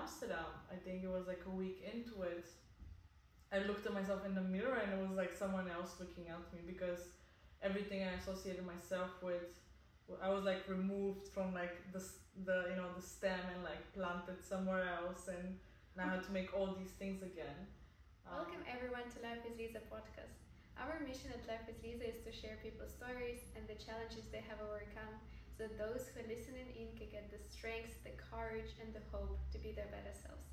Amsterdam. I think it was like a week into it. I looked at myself in the mirror and it was like someone else looking at me because everything I associated myself with, I was like removed from like the the you know the stem and like planted somewhere else, and now I had to make all these things again. Um, Welcome everyone to Life with Liza podcast. Our mission at Life with Liza is to share people's stories and the challenges they have overcome so those who are listening in can get the strength, the courage, and the hope to be their better selves.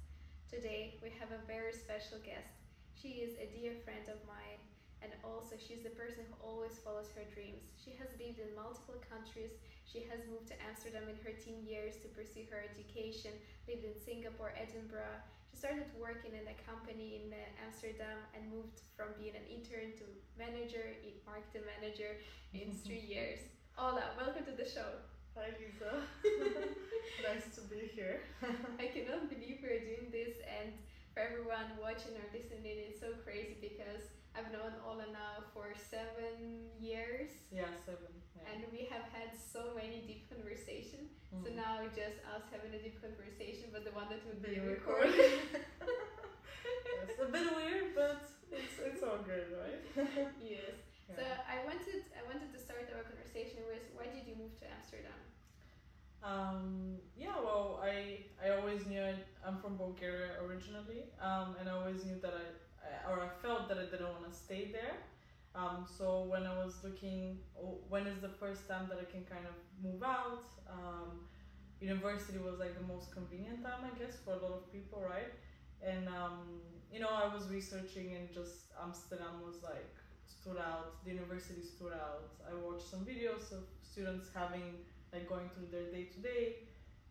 Today, we have a very special guest. She is a dear friend of mine, and also she's the person who always follows her dreams. She has lived in multiple countries. She has moved to Amsterdam in her teen years to pursue her education, lived in Singapore, Edinburgh. She started working in a company in uh, Amsterdam and moved from being an intern to manager, marketing manager in three years. Olya, welcome to the show. Hi Liza. nice to be here. I cannot believe we're doing this and for everyone watching or listening it's so crazy because I've known Olya now for seven years. Yeah, seven. Yeah. And we have had so many deep conversations. Mm. So now just us having a deep conversation, but the one that would be recorded. it's a bit weird, but it's it's all good, right? yes. So I wanted I wanted to start our conversation with why did you move to Amsterdam? Um, yeah, well, I I always knew I, am from Bulgaria originally, um, and I always knew that I, or I felt that I didn't want to stay there. Um, so when I was looking, oh, when is the first time that I can kind of move out? Um, university was like the most convenient time, I guess, for a lot of people, right? And um, you know, I was researching, and just Amsterdam was like stood out. The university stood out. I watched some videos of students having like going through their day to day,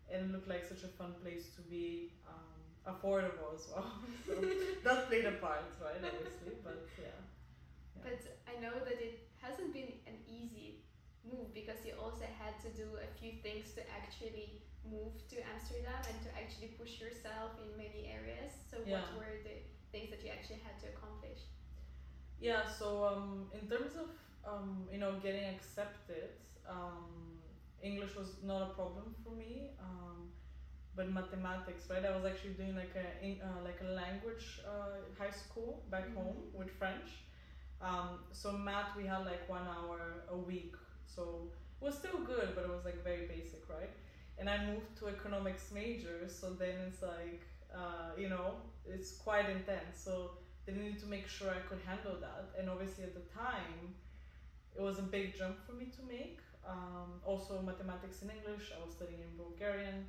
and it looked like such a fun place to be. Um, affordable as well. so that played a part, right? Obviously, but yeah. yeah. But I know that it hasn't been an easy move because you also had to do a few things to actually move to Amsterdam and to actually push yourself in many areas. So yeah. what were the things that you actually had to accomplish? Yeah, so um, in terms of um, you know getting accepted, um, English was not a problem for me. Um, but mathematics, right? I was actually doing like a uh, like a language uh, high school back mm-hmm. home with French. Um, so math we had like one hour a week, so it was still good, but it was like very basic, right? And I moved to economics major, so then it's like uh, you know it's quite intense. So they needed to make sure I could handle that. And obviously at the time, it was a big jump for me to make. Um, also mathematics and English. I was studying in Bulgarian,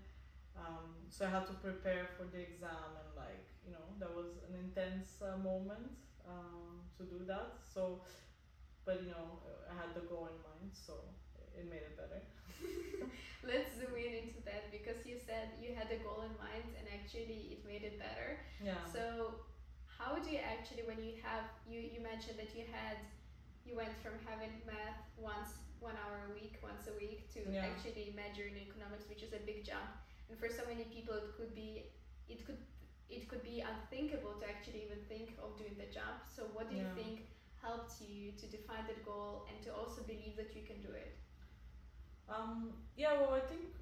um, so I had to prepare for the exam and like you know that was an intense uh, moment um, to do that. So, but you know I had the goal in mind, so it made it better. Let's zoom in into that because you said you had a goal in mind and actually it made it better. Yeah. So how do you actually when you have you you mentioned that you had you went from having math once one hour a week once a week to yeah. actually majoring in economics which is a big jump and for so many people it could be it could it could be unthinkable to actually even think of doing the jump so what do yeah. you think helped you to define that goal and to also believe that you can do it um, yeah well i think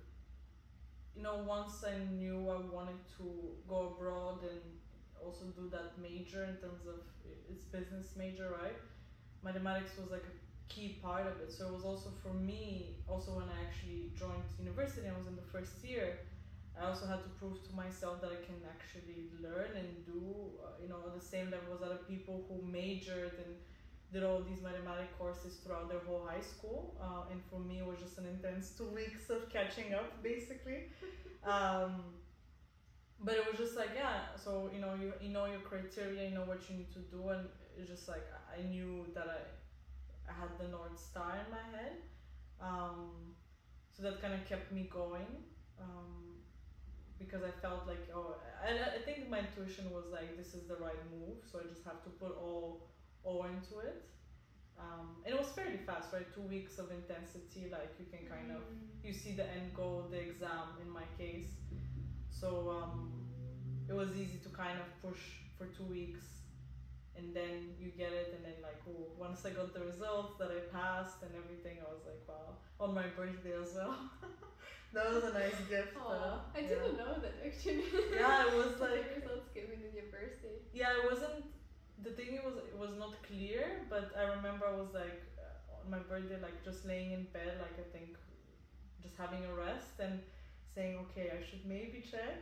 you know once i knew i wanted to go abroad and also do that major in terms of its business major, right? Mathematics was like a key part of it. So it was also for me, also when I actually joined university, I was in the first year. I also had to prove to myself that I can actually learn and do, uh, you know, the same level as other people who majored and did all these mathematics courses throughout their whole high school. Uh, and for me, it was just an intense two weeks of catching up, basically. Um, but it was just like yeah so you know you, you know your criteria you know what you need to do and it's just like i knew that i, I had the north star in my head um, so that kind of kept me going um, because i felt like oh I, I think my intuition was like this is the right move so i just have to put all all into it. Um, and it was fairly fast right? Two weeks of intensity like you can kind of mm. you see the end goal the exam in my case. So um, it was easy to kind of push for two weeks and then you get it and then like oh once i got the results that i passed and everything i was like wow on my birthday as well. That was a nice gift Aww, i didn't know that actually. Yeah it was like results given in your birthday. Yeah it wasn't the thing it was it was not clear but i remember i was like uh, on my birthday like just laying in bed like i think just having a rest and saying okay i should maybe check.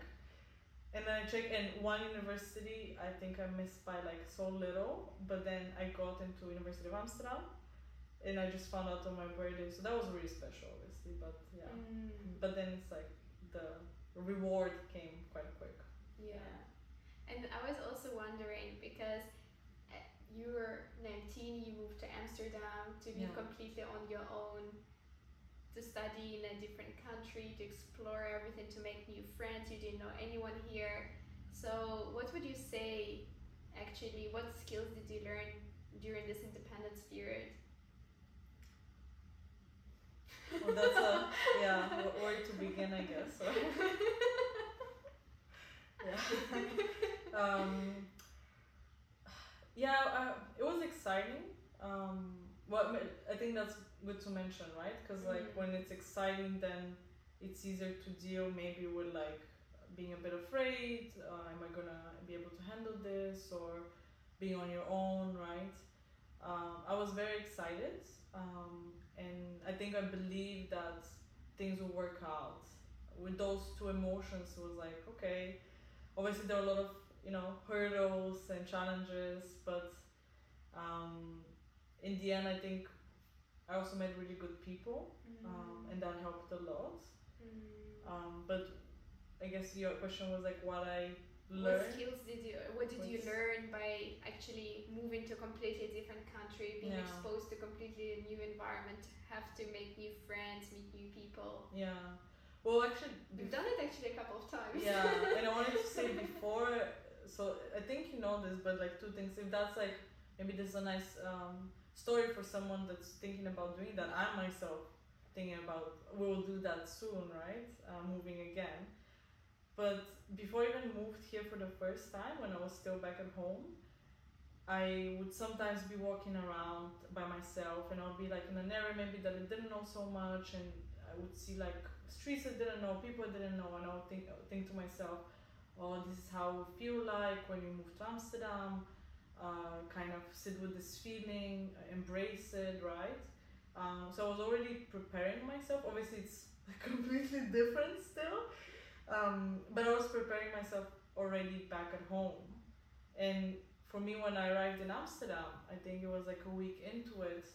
And then I checked, and one university I think I missed by like so little, but then I got into University of Amsterdam, and I just found out on my birthday, so that was really special, obviously. But yeah, Mm. but then it's like the reward came quite quick. Yeah. And I was also wondering because uh, you were 19, you moved to Amsterdam to be Yeah. completely on your own, to study in a different country, to explore everything, to make new friends. You didn't know anyone here. So, what would you say actually? What skills did you learn during this independence period? Well, that's a yeah, where to begin, I guess. So. yeah. um, yeah, uh, it was exciting. Um, well, I think that's good to mention, right? Because like Mhm. when it's exciting, then it's easier to deal maybe with like being a bit afraid. Uh, am I gonna be able to handle this or being on your own, right? Um, I was very excited, um, and I think I believe that things will work out. With those two emotions, it was like okay. Obviously, there are a lot of you know hurdles and challenges, but um, in the end, I think I also met really good people, um, and that helped a lot. Mm. Um, but I guess your question was like what I What learned. skills did you? What did you learn by actually moving to a completely different country, being Yeah. exposed to completely a new environment, have to make new friends, meet new people? Yeah. Well, actually, We've done it actually a couple of times. yeah, and I wanted to say before, so I think you know this, but like two things. If that's like maybe this is a nice um, story for someone that's thinking about doing that. I myself thinking about we will do that soon, right? Uh, moving again. But before I even moved here for the first time, when I was still back at home, I would sometimes be walking around by myself, and I'll be like in an area maybe that I didn't know so much, and I would see like streets I didn't know, people I didn't know, and I would think think to myself, oh, this is how it feel like when you move to Amsterdam. Uh, kind of sit with this feeling, embrace it, right? Um, so I was already preparing myself. Obviously, it's completely different still, um, but I was preparing myself already back at home. And for me, when I arrived in Amsterdam, I think it was like a week into it.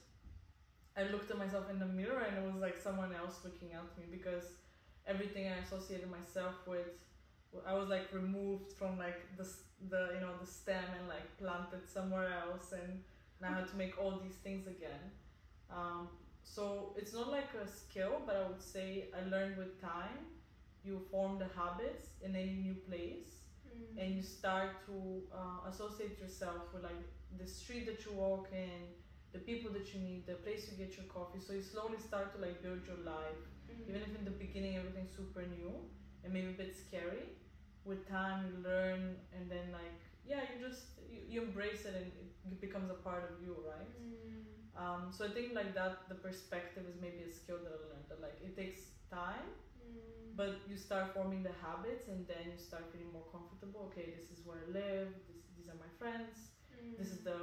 I looked at myself in the mirror and it was like someone else looking at me because everything I associated myself with, I was like removed from like the the you know the stem and like planted somewhere else, and now I had to make all these things again. Um, so it's not like a skill, but I would say I learned with time. You form the habits in any new place, Mm. and you start to uh, associate yourself with like the street that you walk in, the people that you meet, the place you get your coffee. So you slowly start to like build your life, Mm. even if in the beginning everything's super new and maybe a bit scary. With time, you learn, and then like yeah, you just you, you embrace it, and it becomes a part of you, right? Mm. Um, so I think like that, the perspective is maybe a skill that I learned. That like it takes time, Mm. but you start forming the habits, and then you start feeling more comfortable. Okay, this is where I live. This, these are my friends. This is the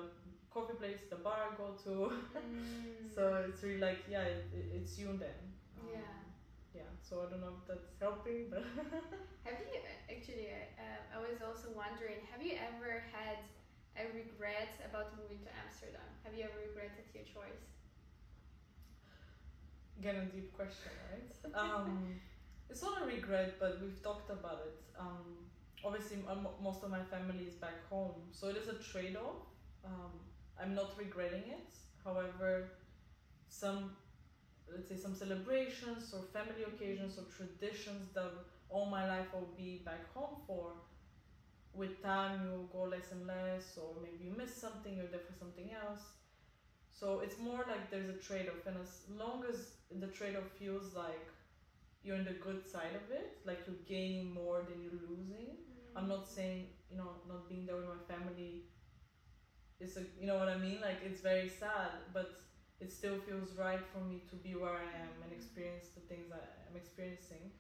coffee place, the bar I go to. Mm. so it's really like yeah, it, it, it's you then. Um, Yeah. Yeah. So I don't know if that's helping, but Have you actually? Uh, I was also wondering. Have you ever had a regret about moving to Amsterdam? Have you ever regretted your choice? again a deep question, right? Um, it's not a regret, but we've talked about it. Um, obviously, m- most of my family is back home, so it is a trade-off. Um, I'm not regretting it. However, some let's say some celebrations or family occasions or traditions that all my life I'll be back home for. With time, you go less and less, or maybe you miss something, you're there for something else. So it's more like there's a trade off, and as long as the trade off feels like you're on the good side of it, like you're gaining more than you're losing. Mm-hmm. I'm not saying, you know, not being there with my family is a, you know what I mean? Like it's very sad, but it still feels right for me to be where I am and experience the things that I am experiencing.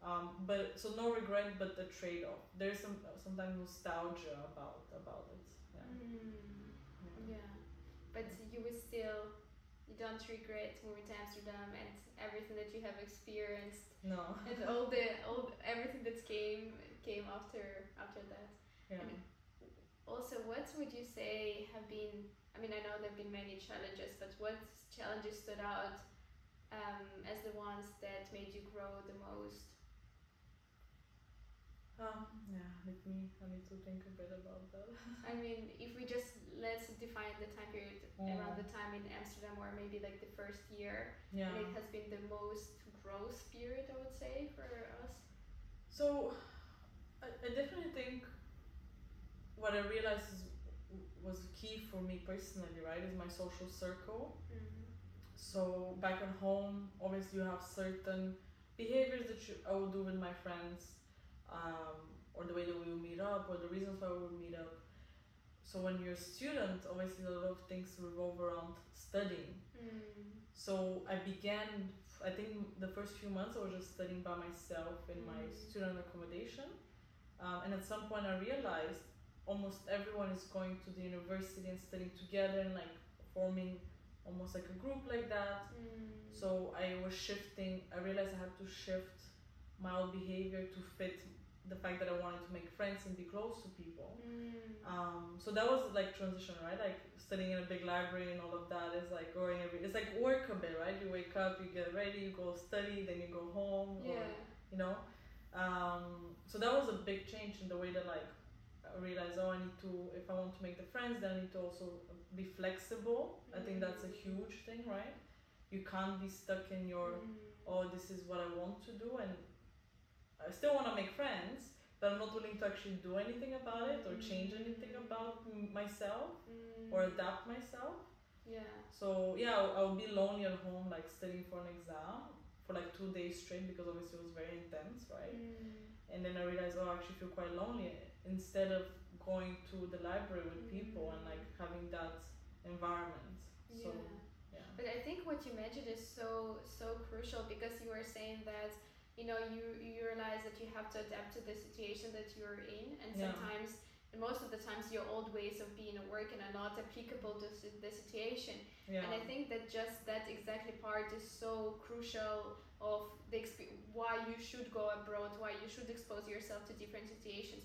Um, but so no regret, but the trade off. There's some sometimes nostalgia about about it. Yeah. Mm. yeah. Yeah, but you were still, you don't regret moving to Amsterdam and everything that you have experienced No. and all the all everything that came came after after that. Yeah. And Also, what would you say have been? I mean, I know there've been many challenges, but what challenges stood out um, as the ones that made you grow the most? Um, yeah, let me, I need to think a bit about that. I mean, if we just let's define the time period around the time in Amsterdam, or maybe like the first year, Yeah. it has been the most growth period, I would say, for us. So, I, I definitely think what I realized is, was key for me personally, right, is my social circle. Mm-hmm. So back at home, obviously you have certain behaviors that you, I will do with my friends, um, or the way that we will meet up, or the reasons why we will meet up. So when you're a student, obviously a lot of things revolve around studying. Mm. So I began, I think the first few months I was just studying by myself in my Mm. student accommodation. Um, and at some point I realized almost everyone is going to the university and studying together and like forming almost like a group like that. Mm. So I was shifting, I realized I had to shift my old behavior to fit the fact that I wanted to make friends and be close to people. Mm. Um, so that was like transition, right? Like studying in a big library and all of that is like going every. It's like work a bit, right? You wake up, you get ready, you go study, then you go home, or, yeah. you know. Um, so that was a big change in the way that like I realized, oh, I need to if I want to make the friends, then I need to also be flexible. I think that's a huge thing, right? You can't be stuck in your Mm. oh, this is what I want to do, and I still want to make friends, but I'm not willing to actually do anything about it or change anything about m- myself Mm. or adapt myself. Yeah. So yeah, I'll, I'll be lonely at home, like studying for an exam for like two days straight because obviously it was very intense, right? Mm. And then I realized, oh, I actually feel quite lonely. Instead of going to the library with mm-hmm. people and like having that environment. So yeah. yeah. But I think what you mentioned is so so crucial because you were saying that you know you you realize that you have to adapt to the situation that you're in, and Yeah. sometimes and most of the times your old ways of being at work and are not applicable to the situation. Yeah. And I think that just that exactly part is so crucial of the exp- why you should go abroad, why you should expose yourself to different situations.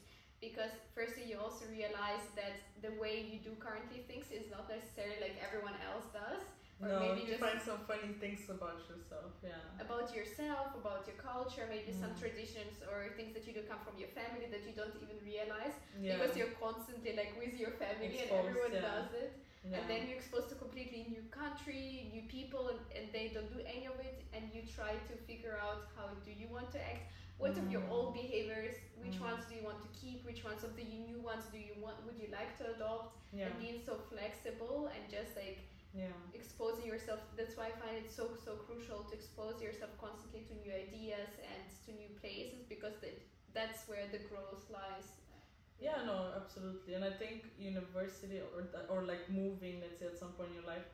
Because firstly, you also realize that the way you do currently things is not necessarily like everyone else does. Or no, maybe you just find some funny things about yourself. Yeah. about yourself, about your culture, maybe some Mm. traditions or things that you do come from your family that you don't even realize Yeah. because you're constantly like with your family and everyone yeah. does it. yeah. And then you're exposed to completely new country, new people, and, and they don't do any of it. And you try to figure out how do you want to act. What of your old behaviors? Which ones do you want to keep? Which ones of the new ones do you want? Would you like to adopt? yeah. And being so flexible and just like yeah. exposing yourself. That's why I find it so so crucial to expose yourself constantly to new ideas and to new places because that that's where the growth lies. Yeah, no, absolutely. And I think university or th- or like moving, let's say at some point in your life,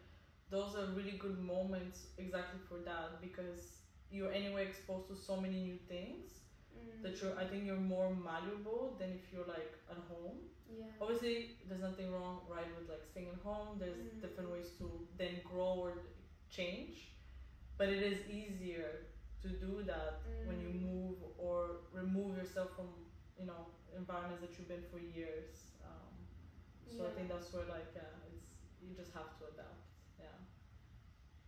those are really good moments exactly for that because you're anyway exposed to so many new things Mm. that you're. I think you're more malleable than if you're like at home. yeah. Obviously, there's nothing wrong right with like staying at home. There's Mm. different ways to then grow or change, but it is easier to do that when you Mm. move or remove yourself from you know environments that you've been for years. Um, so I think that's where like uh, it's you just have to adapt. Yeah.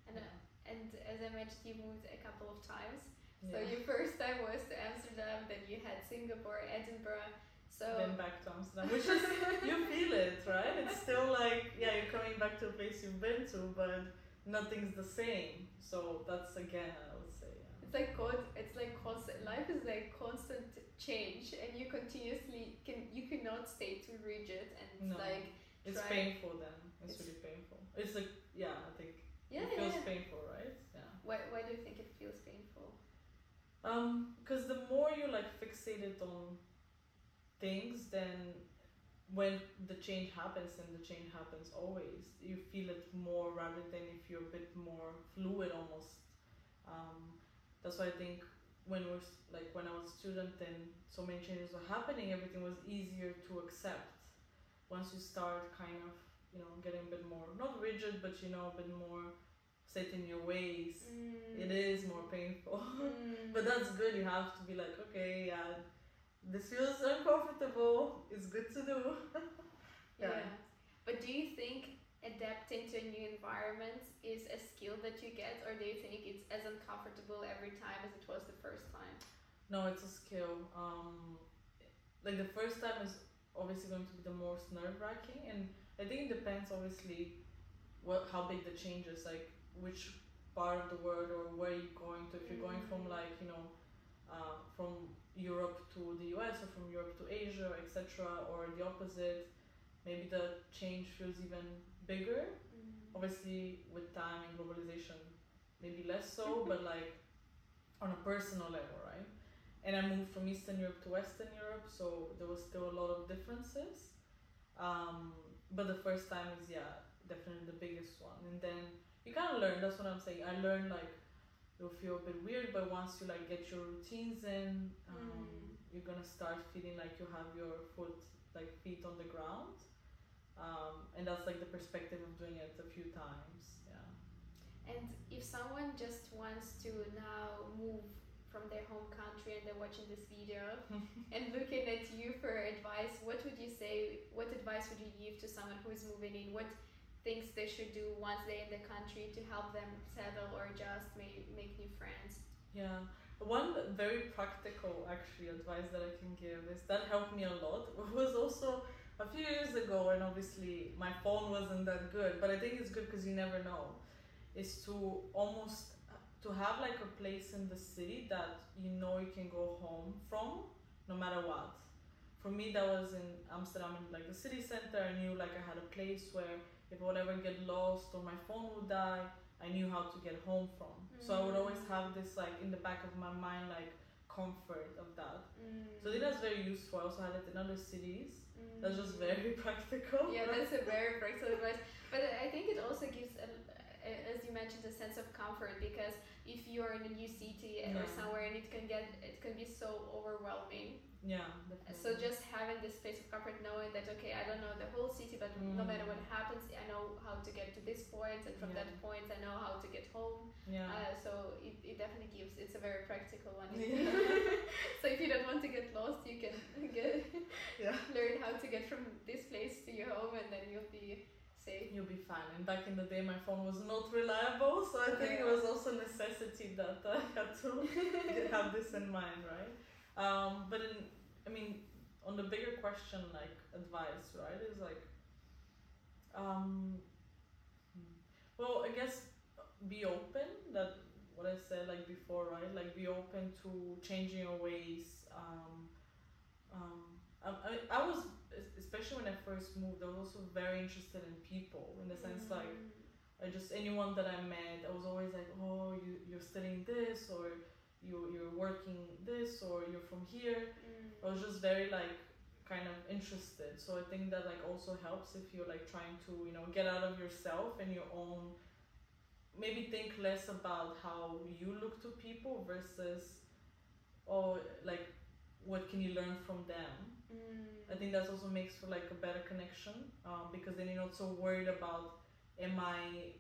And yeah. And as I mentioned, you moved a couple of times. Yeah. So your first time was to Amsterdam, then you had Singapore, Edinburgh. So then back to Amsterdam, which is you feel it, right? It's still like yeah, you're coming back to a place you've been to, but nothing's the same. So that's again, I would say. Yeah. it's like con- it's like constant. Life is like constant change, and you continuously can you cannot stay too rigid, and it's No. like It's try- painful then. It's, It's- really painful. It's like yeah, I think yeah, it feels yeah. painful, right? Yeah. Why why do you think it feels painful? Um, because the more you like fixated on things, then when the change happens, and the change happens always, you feel it more rather than if you're a bit more fluid almost. Um, that's why I think when we're like when I was a student and so many changes were happening, everything was easier to accept. Once you start kind of you know getting a bit more not rigid but you know a bit more set in your ways Mm. it is more painful Mm. but that's good you have to be like okay yeah this feels uncomfortable it's good to do yeah. Yeah. But do you think adapting to a new environment is a skill that you get, or do you think it's as uncomfortable every time as it was the first time? no it's a skill um like the first time is obviously going to be the most nerve-wracking and i think it depends obviously what how big the change is like which part of the world or where you're going to if you're going from Mm. like you know uh, from europe to the us or from europe to asia etc or the opposite maybe the change feels even bigger Mm. obviously with time and globalization maybe less so but like on a personal level right and i moved from eastern europe to western europe so there was still a lot of differences um, but the first time is yeah definitely the biggest one. And then you kind of learn that's what i'm saying. I learned like you'll feel a bit weird but once you like get your routines in um, Mm. you're gonna start feeling like you have your foot like feet on the ground. Um, and that's like the perspective of doing it a few times yeah. And if someone just wants to now move from their home country and they're watching this video and looking at you for advice, what would you say? What advice would you give to someone who is moving in? What things they should do once they're in the country to help them settle or just make, make new friends? Yeah, one very practical actually advice that I can give is that helped me a lot. It was also a few years ago, and obviously my phone wasn't that good, but I think it's good because you never know. Is to almost to have like a place in the city that you know you can go home from no matter what. For me, that was in Amsterdam, in like the city center. I knew like I had a place where if I would ever get lost or my phone would die, I knew how to get home from. So I would always Mm. have this like in the back of my mind like comfort of that. Mm. So I think that's very useful. I also had it in other cities. That's just Mm. very practical. Yeah, that's a very practical advice. But I think it also gives, a, a- as you mentioned, a sense of comfort because if you're in a new city or somewhere and it can get, it can be so overwhelming. yeah, definitely. So just having this space of comfort, knowing that okay, I don't know the whole city, but no Mm. matter what happens, I know how to get to this point, and from Yeah. that point, I know how to get home. yeah. Uh, so it, it definitely gives. It's a very practical one. Yeah. so if you don't want to get lost, you can get yeah. learn how to get from this place to your home, and then you'll be You'll be fine. And back in the day, my phone was not reliable, so I think it was also a necessity that I had to have this in mind, right? Um, but in, I mean, on the bigger question, like advice, right, is like, um, well, I guess be open. That what I said like before, right? Like be open to changing your ways. Um, um, I, I, was especially when I first moved. I was also very interested in people in the sense like. Mm. I just anyone that I met, I was always like, oh, you you're studying this, or you you're working this, or you're from here. Mm. I was just very like kind of interested. So I think that like also helps if you're like trying to you know get out of yourself and your own. Maybe think less about how you look to people versus, oh, like what can you learn from them. Mm. I think that also makes for like a better connection um, because then you're not so worried about am I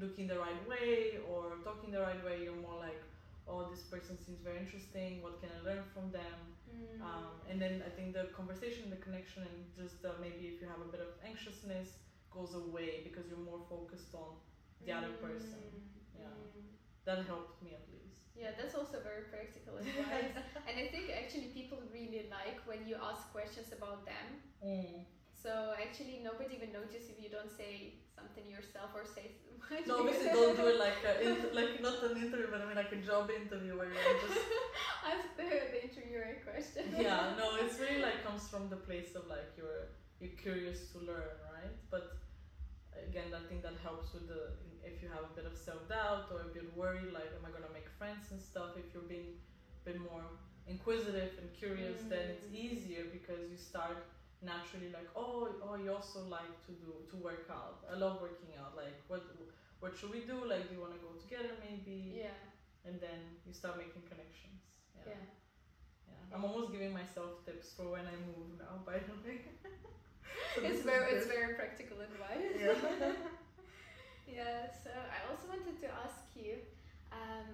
looking the right way or talking the right way. You're more like, oh, this person seems very interesting. What can I learn from them? Mm. Um, and then I think the conversation, the connection, and just uh, maybe if you have a bit of anxiousness goes away because you're more focused on the other person. Mm. Yeah. Mm. that helped me at least. Yeah, that's also very practical advice. and I think actually people really like when you ask questions about them. Mm. So actually nobody even notices if you don't say something yourself or say No, obviously don't do it like a, like not an interview, but I mean like a job interview where you're just ask the, the interviewer a question. yeah. No, it's really like comes from the place of like you're you're curious to learn, right? But again, I think that helps with the if you have a bit of self doubt or a bit worried, like am I gonna make friends and stuff? If you're being a bit more inquisitive and curious, then it's Mm. easier because you start naturally like oh oh you also like to do to work out. I love working out. Like what what should we do? Like do you want to go together maybe? Yeah. And then you start making connections. Yeah. Yeah, I'm almost giving myself tips for when I move now. By the way, So it's very it's very practical advice. Yeah. yeah. So I also wanted to ask you, um,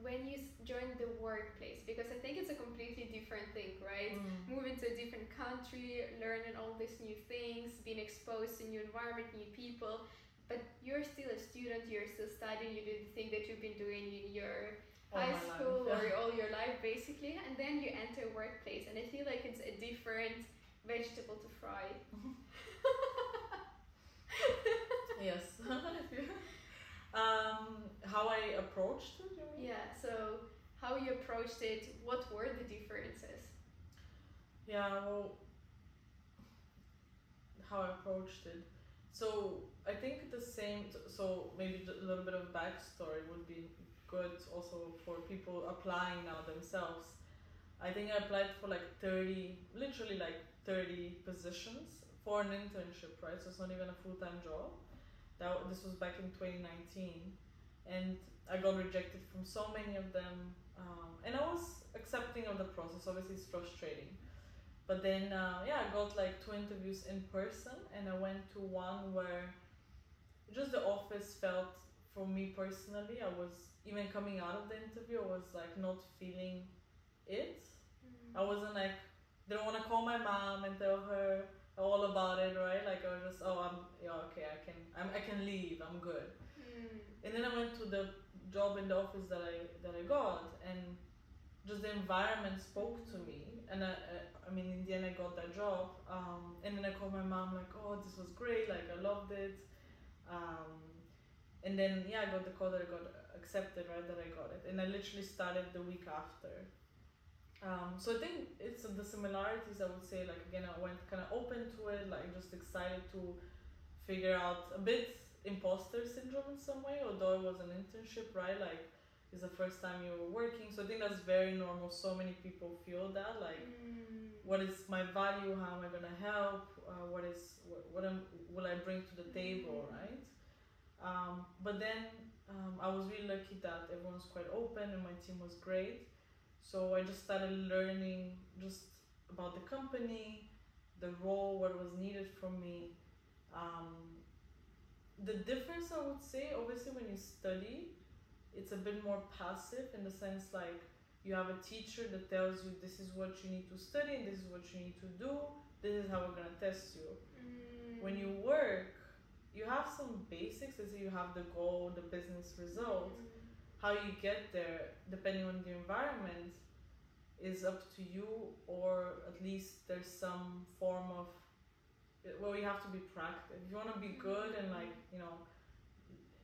when you joined the workplace, because I think it's a completely different thing, right? Mm. Moving to a different country, learning all these new things, being exposed to new environment, new people. But you're still a student. You're still studying. You do the thing that you've been doing in your All high life, school or all your life basically and then you enter a workplace and i feel like it's a different vegetable to fry Yes. um, how I approached it, yeah so how you approached it what were the differences Yeah, well, how I approached it. So I think the same. So maybe a little bit of backstory would be good also for people applying now themselves. I think I applied for like thirty, literally like thirty positions for an internship, right? So it's not even a full time job. That this was back in twenty nineteen, and I got rejected from so many of them. Um, and I was accepting of the process. Obviously, it's frustrating. But then, uh, yeah, I got like two interviews in person, and I went to one where just the office felt, for me personally, I was even coming out of the interview, I was like not feeling it. I wasn't like, didn't want to call my mom and tell her all about it, right? Like I was just, oh, I'm, yeah, okay, I can, I'm, I can leave, I'm good. Mm. And then I went to the job in the office that I that I got, and just the environment spoke to me. And I, I, I mean, in the end, I got that job. Um, and then I called my mom like, oh, this was great, like I loved it. Um, and then yeah, I got the call that I got accepted, right? That I got it, and I literally started the week after. Um, so I think it's the similarities. I would say like again, I went kind of open to it, like just excited to figure out a bit imposter syndrome in some way. Although it was an internship, right? Like it's the first time you were working, so I think that's very normal. So many people feel that like Mm. what is my value how am i going to help uh, what is what, what am, will i bring to the table right um, but then um, i was really lucky that everyone's quite open and my team was great so i just started learning just about the company the role what was needed from me um, the difference i would say obviously when you study it's a bit more passive in the sense like you have a teacher that tells you this is what you need to study and this is what you need to do this is how we're going to test you Mm. when you work you have some basics let's say you have the goal the business result Mm. How you get there depending on the environment is up to you or at least there's some form of well you have to be proactive. If you want to be mm-hmm. good and like you know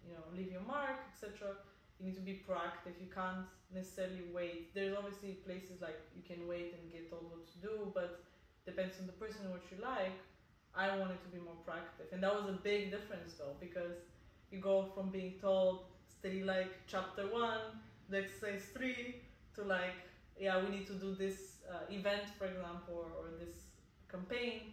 you know leave your mark etc you need to be proactive. You can't necessarily wait. There's obviously places like you can wait and get told what to do but depends on the person what you like. I wanted to be more proactive and that was a big difference though because you go from being told study like chapter one the exercise three to like yeah we need to do this uh, event for example or, or this campaign.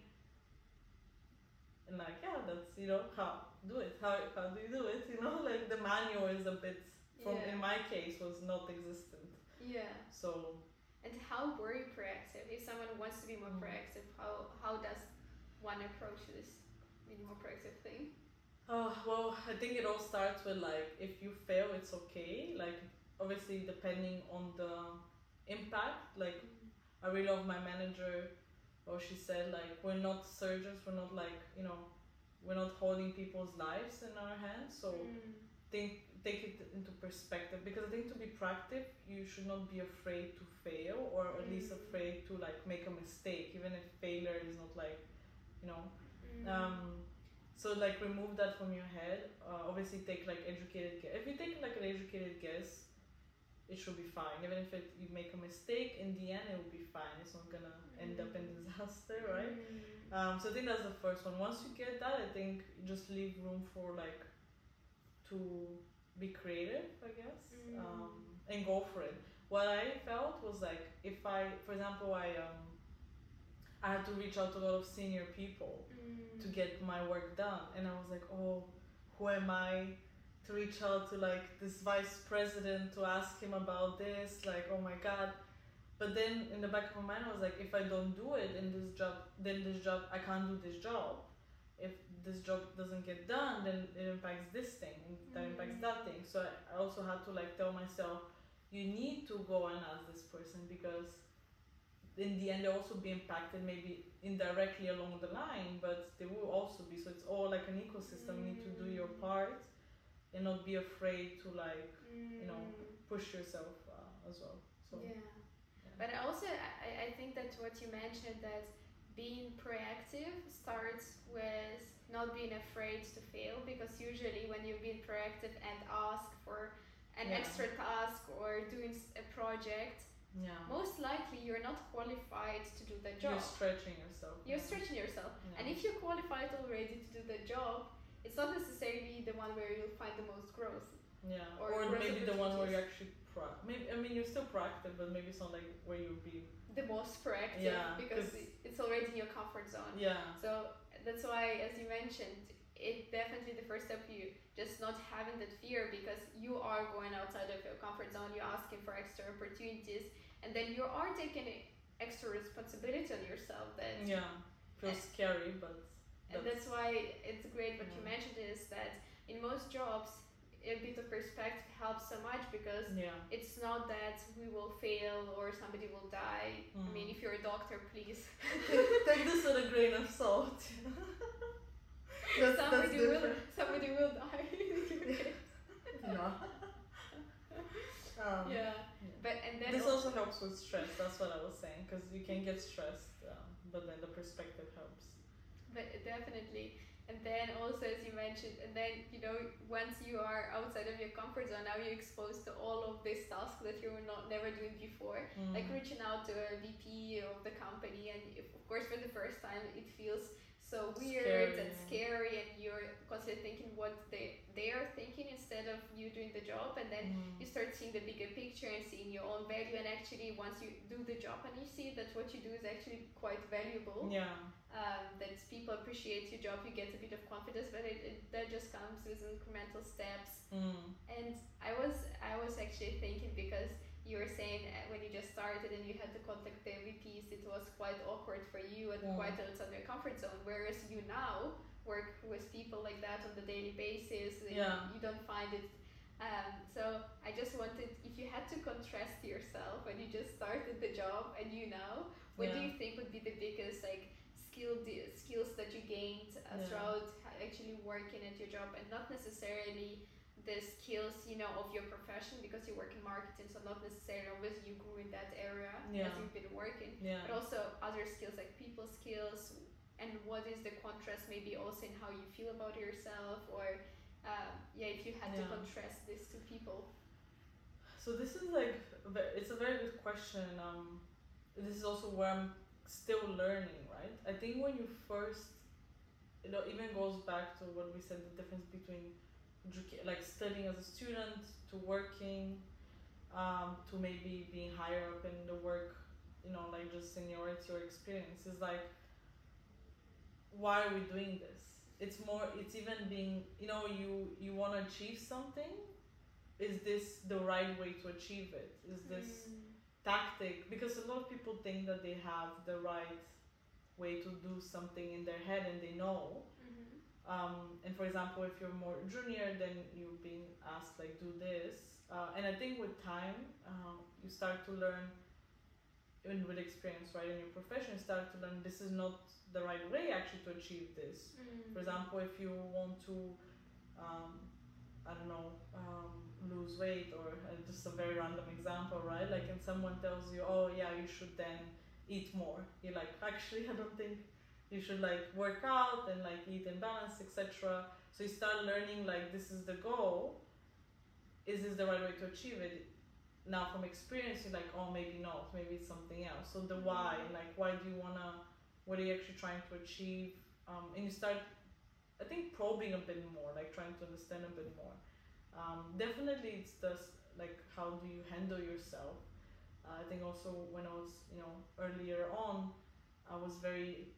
And like yeah that's you know how do it. How, how do you do it you know? Like the manual is a bit from Yeah. in my case was not existent. Yeah. So and how were you proactive? If someone wants to be more Mm. proactive how how does one approach this being more proactive thing Oh, well, I think it all starts with like if you fail, it's okay. Like, obviously, depending on the impact. Like, I really love my manager, or she said, like, we're not surgeons, we're not like, you know, we're not holding people's lives in our hands. So, Mm. think take it into perspective because I think to be proactive, you should not be afraid to fail, or at least Mm. afraid to like make a mistake, even if failure is not like, you know, Mm. um, so like remove that from your head. Uh, obviously, take like educated guess. If you take like an educated guess, it should be fine. Even if it, you make a mistake, in the end it will be fine. It's not gonna end up in disaster, right? Mm. Um, so I think that's the first one. Once you get that, I think just leave room for like to be creative, I guess, Mm. um, and go for it. What I felt was like if I, for example, I um, I had to reach out to a lot of senior people Mm. to get my work done, and I was like, oh, who am I to reach out to like this vice president to ask him about this? Like, oh my god. but then in the back of my mind I was like if I don't do it in this job then this job I can't do this job if this job doesn't get done then it impacts this thing that impacts Mm. that thing so I also had to like tell myself you need to go and ask this person because in the end they'll also be impacted maybe indirectly along the line but they will also be so it's all like an ecosystem you need to do your Mm. part and not be afraid to like you know, push yourself uh, as well so yeah. yeah. But also, I, I think that what you mentioned that being proactive starts with not being afraid to fail because usually when you're being proactive and ask for an Yeah. extra task or doing a project, yeah most likely you're not qualified to do the job. you're stretching yourself You're stretching yourself. Yeah. And if you're qualified already to do the job, it's not necessarily the one where you'll find the most growth. Yeah, Or or, maybe the one where you're actually pro. Maybe I mean you're still proactive, but maybe it's not like where you'll be. The most proactive Yeah, because 'cause- it- it's already in your comfort zone. Yeah, So that's why, as you mentioned, it definitely the first step you just not having that fear because you are going outside of your comfort zone. You're asking for extra opportunities, and then you are taking extra responsibility on yourself. That yeah, feels scary, but and that's why it's great what you mentioned is that in most jobs a bit of perspective helps so much because yeah, it's not that we will fail or somebody will die. I mean, Mm. if you're a doctor, please. take this with a grain of salt. that's, somebody that's will different. somebody will die. No. um, yeah, but and then This also, also helps with stress. That's what I was saying, because you can get stressed, um, but then the perspective helps. but definitely. And then also, as you mentioned, and then you know, once you are outside of your comfort zone, now you're exposed to all of these tasks that you were not never doing before. like Mm. reaching out to a VP of the company, and if, of course, for the first time, it feels so weird and Scary. scary, and you're constantly thinking what they they are thinking instead of you doing the job, and then Mm. you start seeing the bigger picture and seeing your own value, and actually, once you do the job and you see that what you do is actually quite valuable, Yeah. um, that people appreciate your job, you get a bit of confidence, but it, it that just comes with incremental steps. Mm. And I was I was actually thinking because you were saying uh, when you just started and you had to contact the VPs, it was quite awkward for you and Yeah. quite outside your comfort zone. Whereas you now work with people like that on the daily basis, and Yeah. you don't find it. Um, so I just wanted, if you had to contrast yourself when you just started the job and you now, what do you think would be the biggest like skill skills that you gained uh, Yeah. throughout actually working at your job and not necessarily the skills you know of your profession because you work in marketing so not necessarily obviously you grew in that area Yeah. as you've been working Yeah. but also other skills like people skills and what is the contrast maybe also in how you feel about yourself or um, yeah if you had to contrast these two people So this is like it's a very good question. Um, this is also where I'm still learning, right? I think when you first, you know, even goes back to what we said the difference between like studying as a student to working, um, to maybe being higher up in the work, you know, like just seniority or experience is like, why are we doing this? It's more. It's even being, you know, you you want to achieve something is this the right way to achieve it? Is this Mm. tactic? Because a lot of people think that they have the right way to do something in their head and they know. Um, and for example, if you're more junior, then you're being asked like do this. Uh, and I think with time, um, you start to learn, even with experience, right, in your profession, you start to learn this is not the right way actually to achieve this. Mm. For example, if you want to, um, I don't know, um, lose weight, or uh, just a very random example, right? Like, and someone tells you, oh, yeah, you should then eat more. You're like, actually, I don't think you should like work out and like eat in balance, etc. So you start learning like this is the goal. Is this the right way to achieve it? Now, from experience, you're like, oh, maybe not. Maybe it's something else. So the why, like, why do you wanna? What are you actually trying to achieve? Um, and you start I think probing a bit more, like trying to understand a bit more. Um, definitely, it's just like how do you handle yourself. Uh, I think also when I was, you know, earlier on, I was very,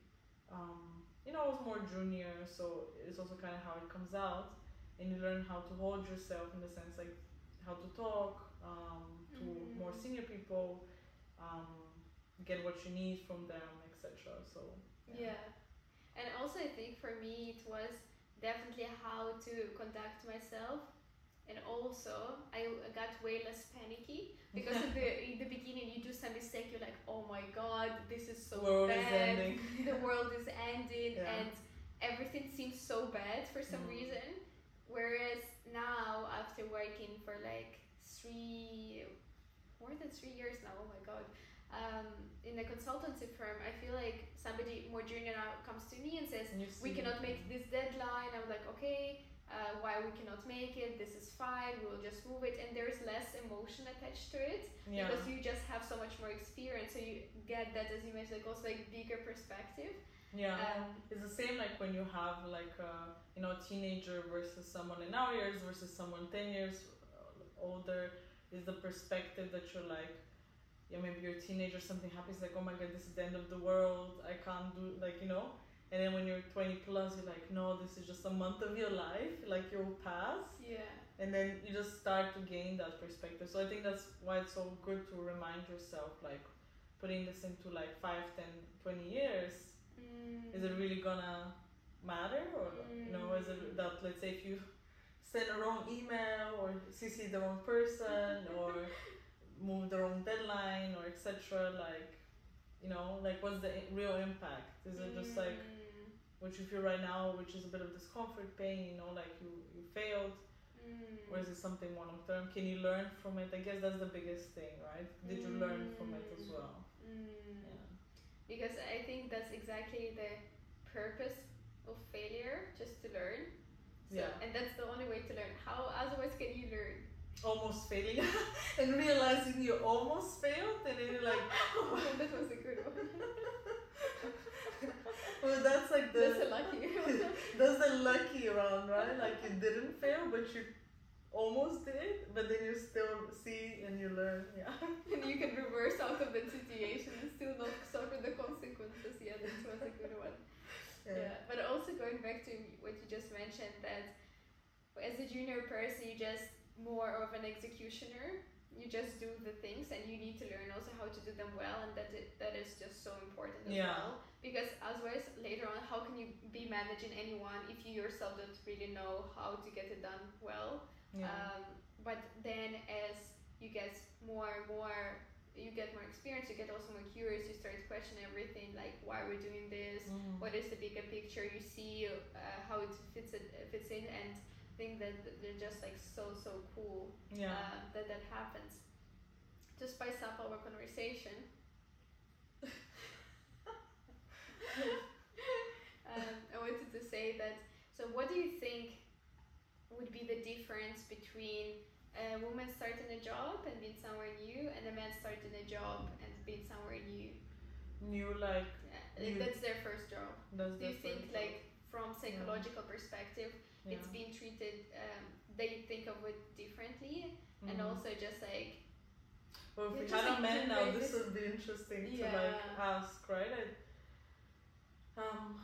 um, you know, I was more junior, so it's also kind of how it comes out, and you learn how to hold yourself in the sense like how to talk um, to Mhm. more senior people, um, get what you need from them, etc. So Yeah. And also, I think for me, it was definitely how to conduct myself. And also, I got way less panicky because in the in the beginning, you do some mistake, you're like, "Oh my god, this is so world is bad. ending. The world is ending, Yeah. and everything seems so bad for some Mm. reason." Whereas now, after working for like three, more than three years now, oh my god, um, in a consultancy firm, I feel like somebody more junior now comes to me and says, "We cannot make this deadline." I'm like, "Okay, uh, why we cannot make it? This is fine. We'll just move it." And there's less emotion attached to it yeah. because you just have so much more experience, so you get that as you mentioned, like also like bigger perspective. Yeah, Um, it's the same like when you have like a you know a teenager versus someone in our years versus someone ten years uh, older. Is the perspective that you're like, yeah, maybe you're a teenager, something happens, like oh my god, this is the end of the world. I can't do like you know. And then when you're twenty plus, you're like, no, this is just a month of your life. Like you'll pass. Yeah. and then you just start to gain that perspective so i think that's why it's so good to remind yourself like putting this into like 5 10 20 years Mm. is it really gonna matter or you know is it that let's say if you send a wrong email or cc the wrong person or move the wrong deadline or etc like you know like what's the real impact is it just like Mm. what you feel right now which is a bit of discomfort pain you know like you you failed Mm. or is it something more long term? Can you learn from it? I guess that's the biggest thing, right? Did you learn from it as Mm. well? Mm. Yeah. because I think that's exactly the purpose of failure, just to learn. So, Yeah. And that's the only way to learn. How otherwise can you learn? Almost failing and realizing you almost failed, and then you're like, oh, that was a good one. well, that's like the that's the lucky that's the lucky round, right? Like you didn't fail, but you almost did, but then you still see and you learn. Yeah. and you can reverse out of the situation and still not suffer the consequences. Yeah, that was a good one. Yeah. But also going back to what you just mentioned that as a junior person you just more of an executioner. You just do the things and you need to learn also how to do them well and that it, that is just so important as Yeah. well. Because otherwise later on how can you be managing anyone if you yourself don't really know how to get it done well? Yeah. Um, but then as you get more and more you get more experience, you get also more curious, you start questioning everything like why we're we doing this? Mm. what is the bigger picture you see uh, how it fits it fits in and think that they're just like so so cool yeah. uh, that that happens. To spice up our conversation. Um, I wanted to say that so what do you think would be the difference between a woman starting a job and being somewhere new and a man starting a job and being somewhere new? New like uh, You- that's their first job. That's do you think first like from psychological perspective yeah. it's being treated um, they think of it differently and Mhm. also just like Well, if Yeah, we just had a man now, this this- would be interesting to like ask, right? I, um,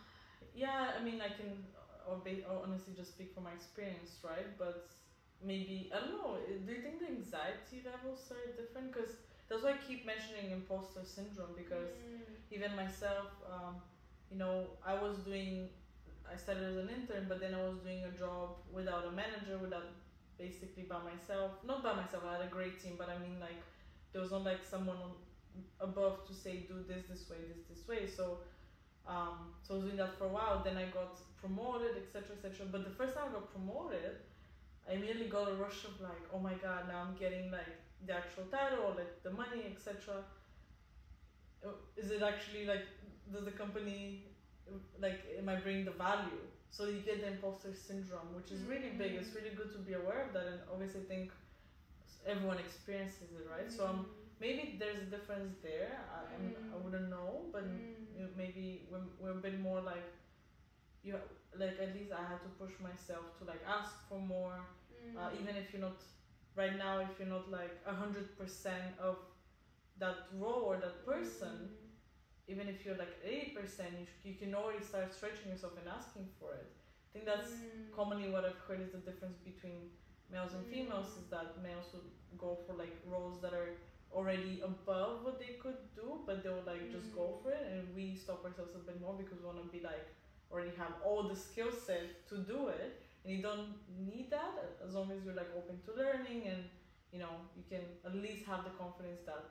yeah, I mean, I can or, ba- or honestly just speak from my experience, right? But maybe I don't know. uh, Do you think the anxiety levels are different? Because that's why I keep mentioning imposter syndrome because mm, even myself, um, you know, I was doing, I started as an intern, but then I was doing a job without a manager, without basically by myself. Not by myself, I had a great team, but I mean, like, there was not like someone on, above to say, do this this way, this this way. So, um, so I was doing that for a while. Then I got promoted, etc., etc. But the first time I got promoted, I immediately got a rush of like, oh my god, now I'm getting like the actual title like the money, etc. Uh, Is it actually like does the company like am I bringing the value? So you get the imposter syndrome, which is really big. It's really good to be aware of that, and obviously I think everyone experiences it, right? So um, maybe there's a difference there. I, I Mm. wouldn't know, but you know, maybe we're, we're a bit more like you like at least I had to push myself to like ask for more uh, even if you're not right now if you're not like a hundred percent of that role or that person even if you're like 80% you, sh- you can already start stretching yourself and asking for it. I think that's mm, commonly what i've heard is the difference between males and females is that males would go for like roles that are already above what they could do, but they would like just go Mm. for it, and we stop ourselves a bit more because we want to be like already have all the skill set to do it, and you don't need that as long as you're like open to learning and you know you can at least have the confidence that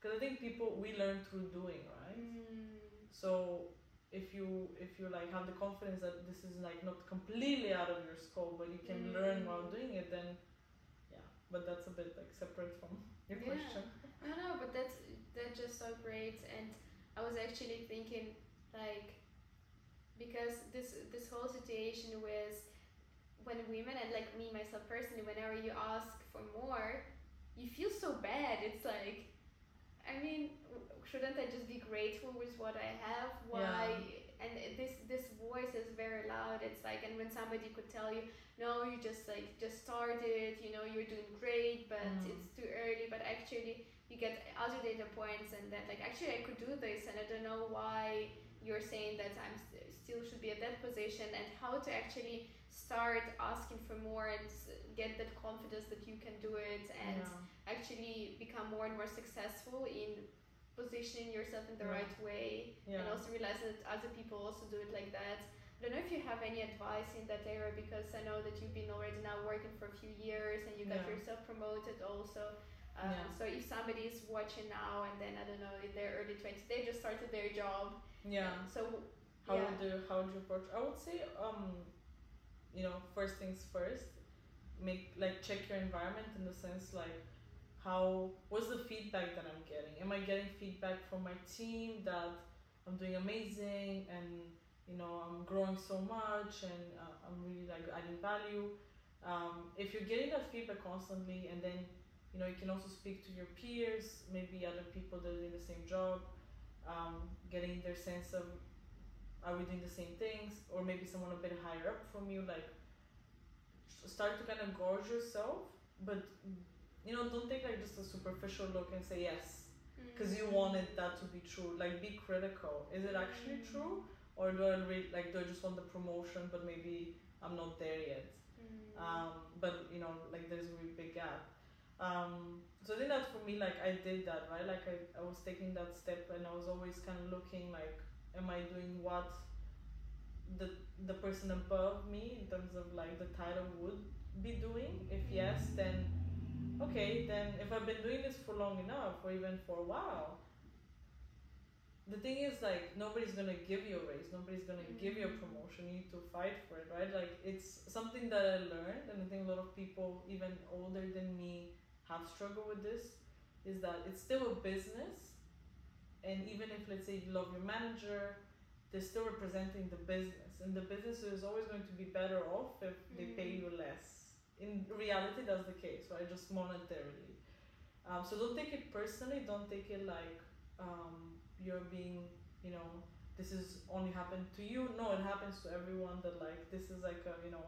because I think people we learn through doing, right? Mm. So if you if you like have the confidence that this is like not completely out of your scope, but you can learn while Mm. doing it, then yeah. But that's a bit like separate from your Yeah. question. No, no, but that's that's just so great, and I was actually thinking like because this this whole situation with when women and like me myself personally, whenever you ask for more, you feel so bad. It's like, I mean, shouldn't I just be grateful with what I have? Why? And this this voice is very loud. It's like, and when somebody could tell you, no, you just like just started, you know, you're doing great, but Mm. it's too early. But actually, you get other data points, and that like actually I could do this, and I don't know why you're saying that I'm st- still should be at that position, and how to actually start asking for more and get that confidence that you can do it, and yeah. actually become more and more successful in positioning yourself in the Yeah. right way Yeah. and also realize that other people also do it like that. I don't know if you have any advice in that area because I know that you've been already now working for a few years and you got Yeah. yourself promoted also. Um, Yeah. So if somebody is watching now and then I don't know in their early twenties they just started their job. yeah. so How yeah. would you how would you approach? I would say um, you know, first things first. Make like check your environment in the sense like how what's the feedback that I'm getting? Am I getting feedback from my team that I'm doing amazing and you know I'm growing so much and uh, I'm really like adding value. Um, if you're getting that feedback constantly and then you know you can also speak to your peers, maybe other people that are doing the same job, um, getting their sense of are we doing the same things? Or maybe someone a bit higher up from you like start to kind of gauge yourself but you know don't take like just a superficial look and say yes. Because you Mm. wanted that to be true. Like be critical. Is it actually Mm. true? Or do i re- like do i just want the promotion but maybe i'm not there yet? Mm. um, but you know like there's a really big gap. Um, so i think that for me like i did that right? Like I, I was taking that step and i was always kind of looking like am i doing what the the person above me in terms of like the title would be doing? If yes then okay then if i've been doing this for long enough or even for a while the thing is like nobody's gonna give you a raise. Nobody's gonna mm-hmm. give you a promotion. You need to fight for it right? Like it's something that i learned and i think a lot of people even older than me have struggled with this is that it's still a business and even if let's say you love your manager they're still representing the business. And the business is always going to be better off if they pay Mm. you less. In reality that's the case right? Just monetarily. Um, so don't take it personally. Don't take it like um, you're being you know this is only happened to you. No it happens to everyone that like this is like a you know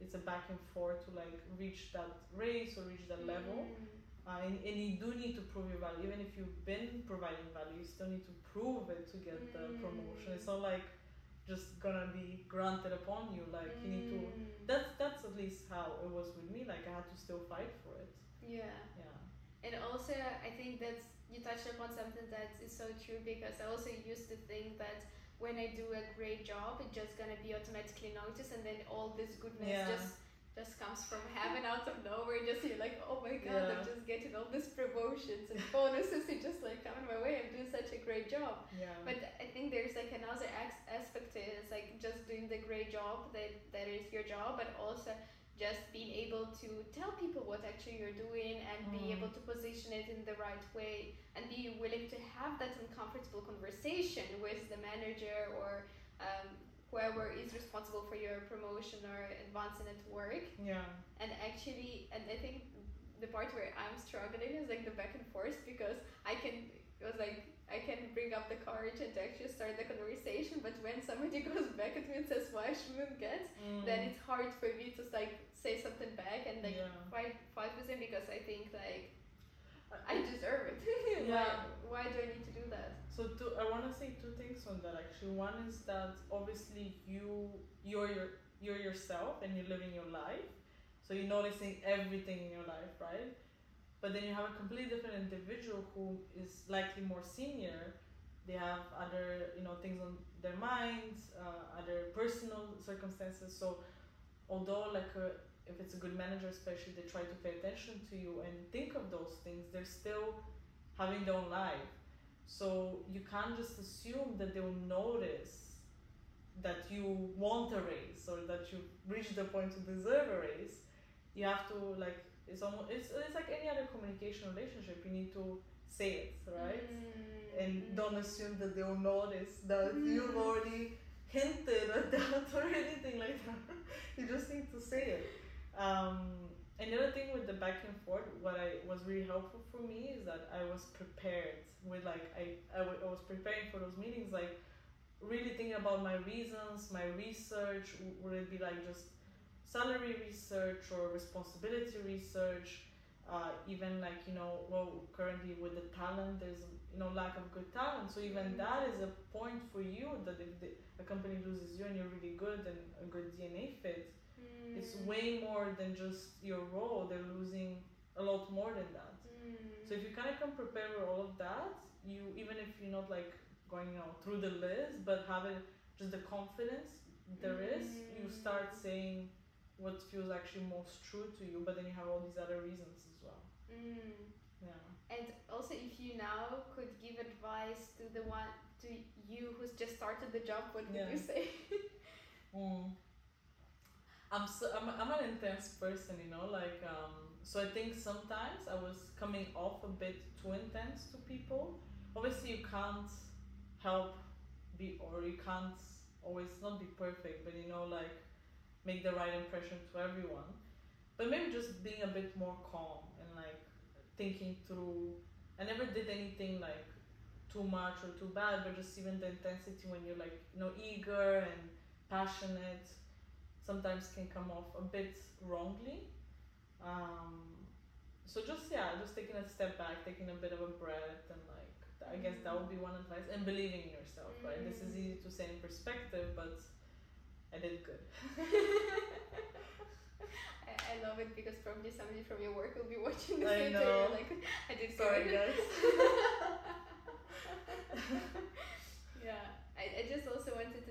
it's a back and forth to like reach that race or reach that level. Mm. Uh, and, and you do need to prove your value even if you've been providing value you still need to prove it to get the promotion Mm. it's not like just gonna be granted upon you like you need to Mm. that's that's at least how it was with me like i had to still fight for it Yeah. yeah And also, I think that you touched upon something that is so true because I also used to think that when I do a great job, it's just gonna be automatically noticed, and then all this goodness Yeah. just just comes from heaven out of nowhere. Just you're like, oh my god, I'm just getting all these promotions and bonuses. It's just like coming my way. I'm doing such a great job. yeah But I think there's like another ex- aspect to it. It's like just doing the great job that that is your job, but also just being able to tell people what actually you're doing and be Mm. able to position it in the right way and be willing to have that uncomfortable conversation with the manager or um, whoever is responsible for your promotion or advancing at work. Yeah. And actually and i think the part where i'm struggling is like the back and forth because i can it was like i can bring up the courage and to actually start the conversation but when somebody goes back at me and says why I shouldn't get Mm. then it's hard for me to like say something back and like yeah. fight fight with him because i think like I- deserve it Yeah. why, why do i need to do that So two, I want to say two things on that actually. One is that obviously you you're your you're yourself and you're living your life, so you're noticing everything in your life, right? but then you have a completely different individual who is likely more senior they have other you know things on their minds uh, other personal circumstances so although like a, if it's a good manager especially they try to pay attention to you and think of those things they're still having their own life so you can't just assume that they will notice that you want a raise or that you've reached the point to deserve a raise you have to like it's almost it's, it's like any other communication relationship you need to say it right Mm, and don't assume that they will notice that Mm. you've already hinted at that or anything like that. you just need to say it. Um, and the other thing with the back and forth, what I was really helpful for me is that I was prepared with like I, I, w- I was preparing for those meetings like really thinking about my reasons, my research. W- Would it be like just salary research or responsibility research? uh, even like you know well currently with the talent there's you know lack of good talent so even Mm. that is a point for you that if the, a company loses you and you're really good and a good dna fit it's Mm. way more than just your role they're losing a lot more than that Mm. so if you kind of come prepared with all of that you even if you're not like going you know through the list but having just the confidence there is you start Mm. saying what feels actually most true to you but then you have all these other reasons as well Mm. yeah And also, if you now could give advice to the one to you who's just started the job, what would Yeah. you say? Mm. I'm so I'm, I'm an intense person, you know. Like um, so I think sometimes I was coming off a bit too intense to people. Obviously, you can't help be or you can't always not be perfect, but you know, like make the right impression to everyone. But maybe just being a bit more calm and like thinking through. I never did anything like too much or too bad, but just even the intensity when you're like you know eager and passionate sometimes can come off a bit wrongly. Um, so just yeah, just taking a step back, taking a bit of a breath, and like I guess that would be one advice, and believing in yourself. Right, this is Mm. easy to say in perspective, but I did good. I, I love it because probably somebody from your work will be watching this I later. know. Like, I did Sorry, good. guys. yeah, I, I just also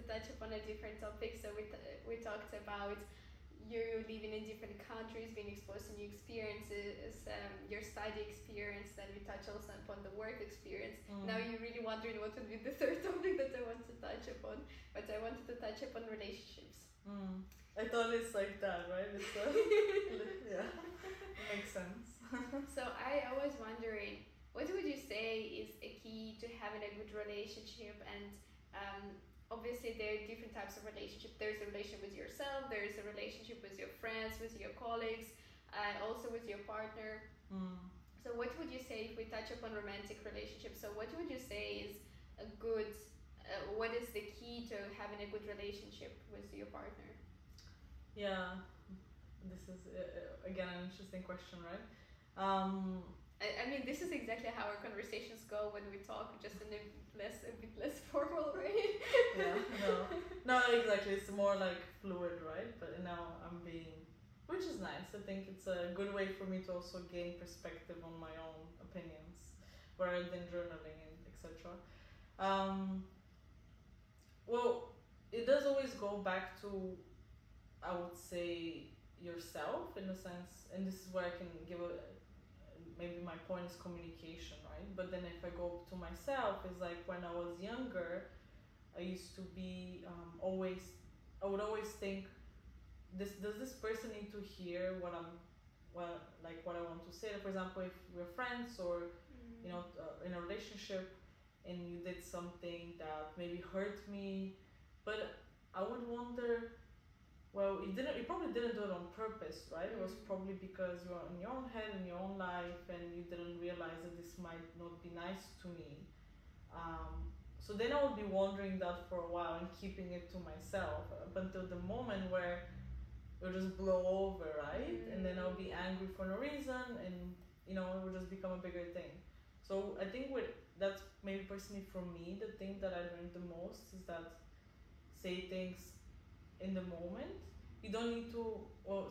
wanted touch upon a different topic. So we, t- we talked about you living in different countries, being exposed to new experiences, um, your study experience. Then we touched also upon the work experience. Mm. Now you're really wondering what would be the third topic that I want to touch upon, but I wanted to touch upon relationships. Mm. I thought it's like that, right? It's a, yeah, makes sense. So I, I was wondering, what would you say is a key to having a good relationship? And um, obviously there are different types of relationship. There's a relationship with yourself. There's a relationship with your friends, with your colleagues, uh, also with your partner. Mm. So what would you say if we touch upon romantic relationships? So what would you say is a good? Uh, what is the key to having a good relationship with your partner? Yeah, this is uh, uh, again an interesting question, right? Um, I, mean, this is exactly how our conversations go when we talk, just in a less, a bit less formal way. yeah, no, no, exactly. It's more like fluid, right? But now I'm being, which is nice. I think it's a good way for me to also gain perspective on my own opinions, rather than journaling and etc. Um, well, it does always go back to, I would say, yourself in a sense, and this is where I can give a maybe my point is communication, right? But then if I go to myself, it's like when I was younger, I used to be um, always, I would always think, this does this person need to hear what I'm, well, like what I want to say? For example, if we're friends or you know uh, in a relationship, and you did something that maybe hurt me, but I would wonder. Well, you didn't. You probably didn't do it on purpose, right? It was Mm. probably because you're in your own head, in your own life, and you didn't realize that this might not be nice to me. Um, so then I would be wondering that for a while and keeping it to myself up until the moment where it'll just blow over, right? And then I'll be angry for no reason, and you know it will just become a bigger thing. So I think with that's maybe personally for me the thing that I learned the most is that say things in the moment. You don't need to. Well,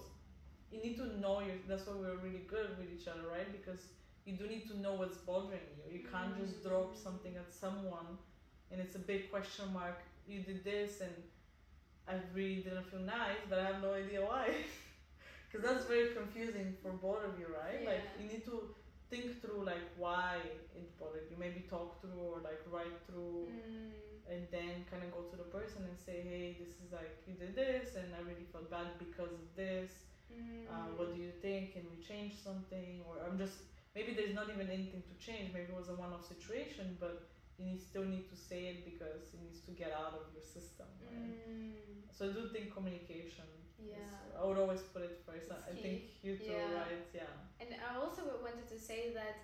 you need to know your. That's why we're really good with each other, right? Because you do need to know what's bothering you. You can't just drop Mm. something at someone, and it's a big question mark. You did this, and I really didn't feel nice, but I have no idea why. Because that's very confusing for both of you, right? Like you need to think through like why it bothered you. Maybe talk through or like write through Mm. And then kind of go to the person and say, hey, this is like you did this, and I really felt bad because of this. Mm. Uh, what do you think? Can we change something? Or I'm just maybe there's not even anything to change. Maybe it was a one-off situation, but you need, still need to say it because it needs to get out of your system. Right? Mm. So I do think communication. is- Yeah. I would always put it first. It's I key. think you too, Yeah. right? Yeah. And I also wanted to say that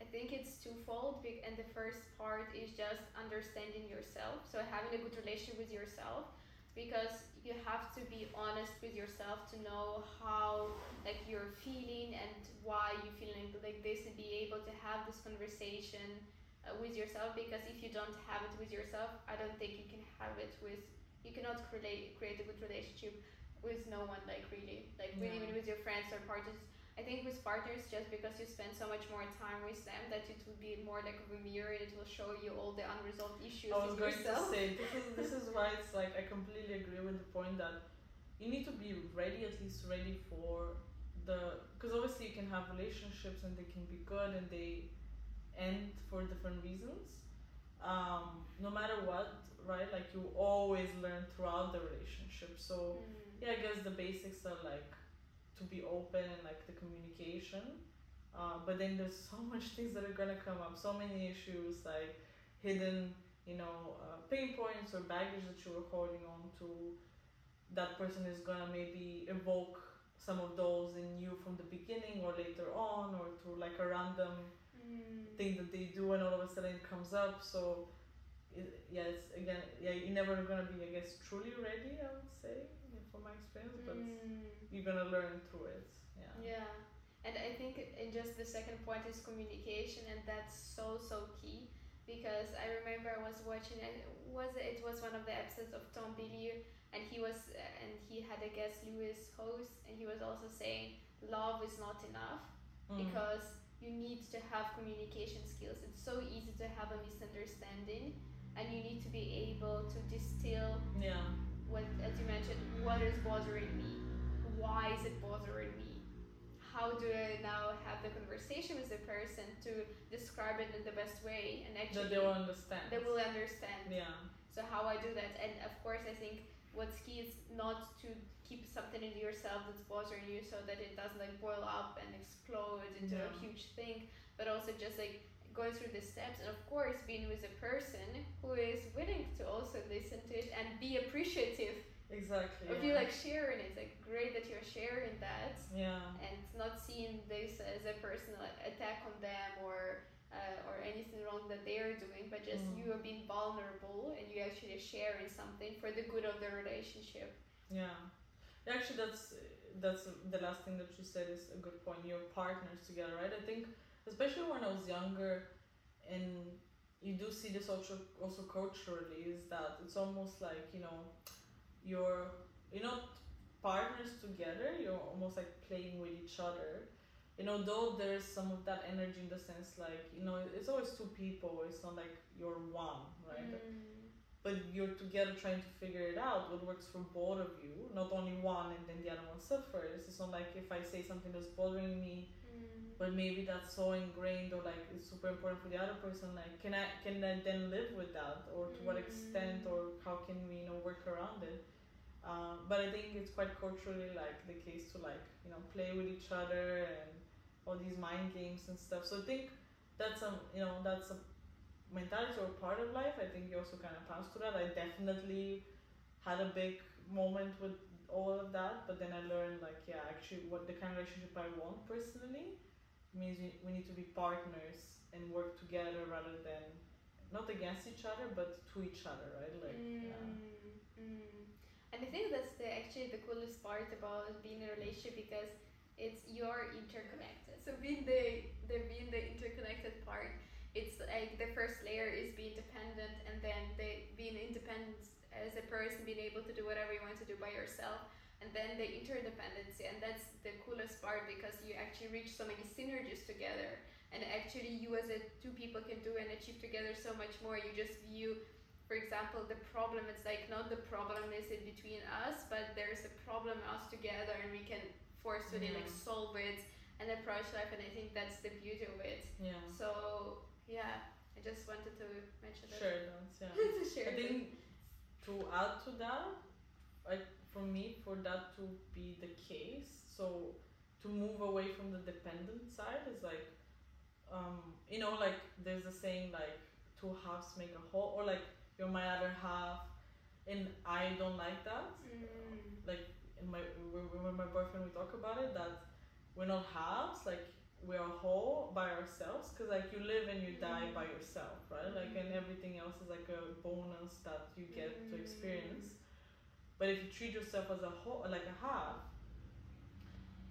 I think it's twofold, and the first part is just understanding yourself. So having a good relationship with yourself, because you have to be honest with yourself to know how like you're feeling and why you feeling like this, and be able to have this conversation uh, with yourself. Because if you don't have it with yourself, I don't think you can have it with. You cannot create create a good relationship with no one, like really, like with, Yeah. even with your friends or partners. I think with partners, just because you spend so much more time with them, that it will be more like a mirror. It will show you all the unresolved issues I was in going yourself. to say this is this is why it's like I completely agree with the point that you need to be ready at least ready for the because obviously you can have relationships and they can be good and they end for different reasons. Um, no matter what, right? Like you always learn throughout the relationship. So Mm. yeah, I guess the basics are like to be open and like the communication. Uh, but then there's so much things that are gonna come up, so many issues like hidden, you know, uh, pain points or baggage that you were holding on to. That person is gonna maybe evoke some of those in you from the beginning or later on, or through like a random Mm. thing that they do, and all of a sudden it comes up. So, it, yeah, it's again, yeah, you're never gonna be, I guess, truly ready. I would say, from my experience, but Mm. you're gonna learn through it. Yeah. Yeah, and I think and just the second point is communication, and that's so so key because I remember I was watching it was it was one of the episodes of Tom Bilyeu, and he was and he had a guest Lewis Howes, and he was also saying love is not enough Mm. because you need to have communication skills. It's so easy to have a misunderstanding, and you need to be able to distill Yeah. What as you mentioned what is bothering me why is it bothering me how do i now have the conversation with the person to describe it in the best way and actually That they will understand. they will understand Yeah. so how i do that and of course i think what's key is not to keep something in yourself that's bothering you so that it doesn't like boil up and explode into a huge thing but also just like going through the steps and of course being with a person who is willing to also listen to it and be appreciative Exactly. of yeah. you like sharing it's like great that you're sharing that Yeah. and not seeing this as a personal attack on them or uh, or anything wrong that they are doing but just Mm. you are being vulnerable and you actually sharing something for the good of the relationship Yeah. Actually, that's that's the last thing that you said is a good point. Your partners together, right? I think, especially when I was younger, and you do see this also also culturally, is that it's almost like you know, you're you're not partners together. You're almost like playing with each other. You know, though there's some of that energy in the sense like you know, it's always two people. It's not like you're one, right? Mm. but you're together trying to figure it out what works for both of you not only one and then the other one suffers it's not like if i say something that's bothering me. But maybe that's so ingrained or like it's super important for the other person like can i can i then live with that? Or to what extent Mm. or how can we you know work around it? Um, but i think it's quite culturally like the case to like you know play with each other and all these mind games and stuff. So i think that's a you know that's a mentality or part of life. I think you also kind of pass through that. I definitely had a big moment with all of that but then i learned like yeah actually what the kind of relationship i want personally means we, need to be partners and work together rather than not against each other but to each other right like yeah Mm, mm. And I think that's the actually the coolest part about being in a relationship because it's you're interconnected. So being the the being the interconnected part, it's like the first layer is being dependent, and then the being independent as a person, being able to do whatever you want to do by yourself. And then the interdependency and that's the coolest part because you actually reach so many synergies together. And actually you as a two people can do and achieve together so much more. You just view for example the problem. It's like not the problem is it between us but there's a problem us together and we can forcefully like solve it and approach life. And i think that's the beauty of it. Yeah. so yeah i just wanted to mention that. Share that. Yeah. to share I think to add to that, like for me, for that to be the case, so to move away from the dependent side is like, um, you know, like there's a saying like two halves make a whole, or like you're my other half, and I don't like that. Mm. Like in my when my boyfriend we talk about it that we're not halves, like we're a whole by ourselves, because like you live and you die by yourself, right? Like and Mhm. everything else is like a bonus that you get to Mm. experience. But if you treat yourself as a whole, like a half,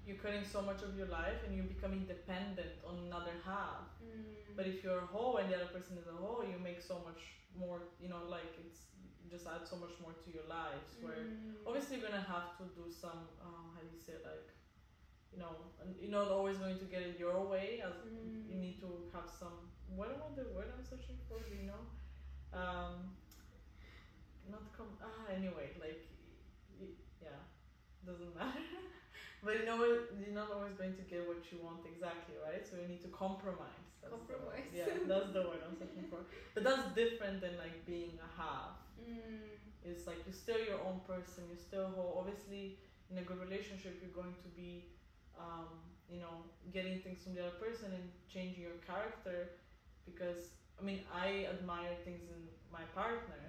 you're cutting so much of your life and you're becoming dependent on another half. Mm. But if you're a whole and the other person is a whole, you make so much more. You know, like it's just add so much more to your lives. Where Mm. obviously you're gonna have to do some. Uh, how do you say like, you know, and you're not always going to get it your way. As Mm. you need to have some. What am I the word I'm searching for? Do you know? Um, not come. Ah, anyway, like, doesn't matter. but you know, what, you're not always going to get what you want exactly, right? So you need to compromise. That's the. Compromise. yeah, that's the word I'm searching for. But that's different than like being a half. Mm. It's like you're still your own person. You're still whole. Obviously, in a good relationship, you're going to be, um, you know, getting things from the other person and changing your character. Because I mean, I admire things in my partner,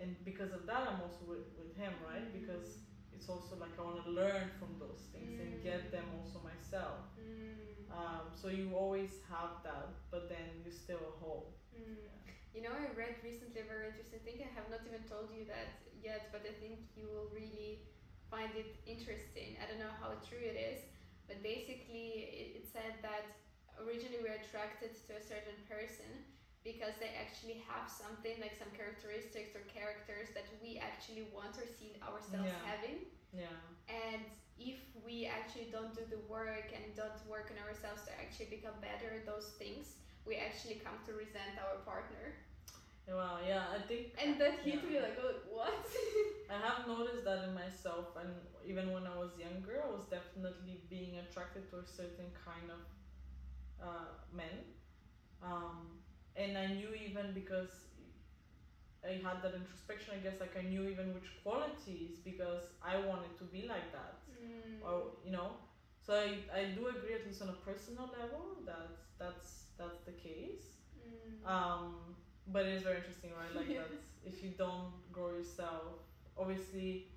and because of that, I'm also with, with him, right? Because it's also like I want to learn from those things and get them also myself. Mm. Um, so you always have that, but then you're still a whole. Mm. You know, I read recently a very interesting thing. I have not even told you that yet, but I think you will really find it interesting. I don't know how true it is, but basically, it, it said that originally we're attracted to a certain person because they actually have something like some characteristics or characters that we actually want or see ourselves Yeah. having. Yeah. And if we actually don't do the work and don't work on ourselves to actually become better at those things, we actually come to resent our partner. Well, yeah, I think. And that hit yeah. me like, oh, what? I have noticed that in myself, and even when I was younger, I was definitely being attracted to a certain kind of uh, men. Um, and I knew even because I had that introspection, I guess, like I knew even which qualities because I wanted to be like that. Mm. Or, you know, so I, I do agree, at least on a personal level, that that's, that's the case. Mm. Um, but it is very interesting, right? Like that if you don't grow yourself, obviously,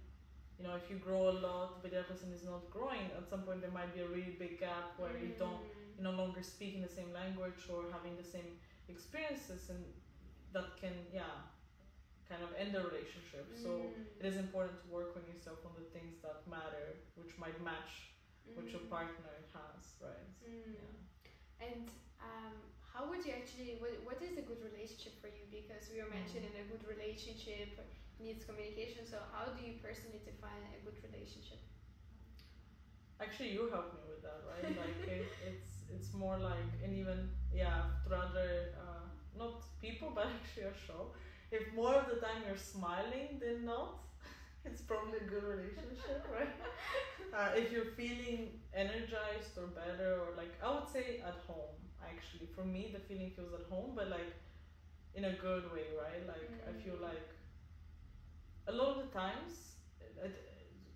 you know, if you grow a lot, but the other person is not growing, at some point there might be a really big gap where you don't, Mm. you no longer speaking the same language or having the same experiences, and that can, yeah, kind of end the relationship. So Mm. it is important to work on yourself on the things that matter, which might match what your Mm. partner has, right? Mm. Yeah. And um, how would you actually, what, what is a good relationship for you? Because we were Mm. mentioning a good relationship needs communication. So, how do you personally define a good relationship? Actually, you helped me with that, right? like it, it's it's more like, and even yeah, through other uh, not people, but actually a show. If more of the time you're smiling than not, it's probably a good relationship, right? Uh, if you're feeling energized or better, or like I would say at home. Actually, for me, the feeling feels at home, but like in a good way, right? Like I feel Mm. like a lot of the times, it,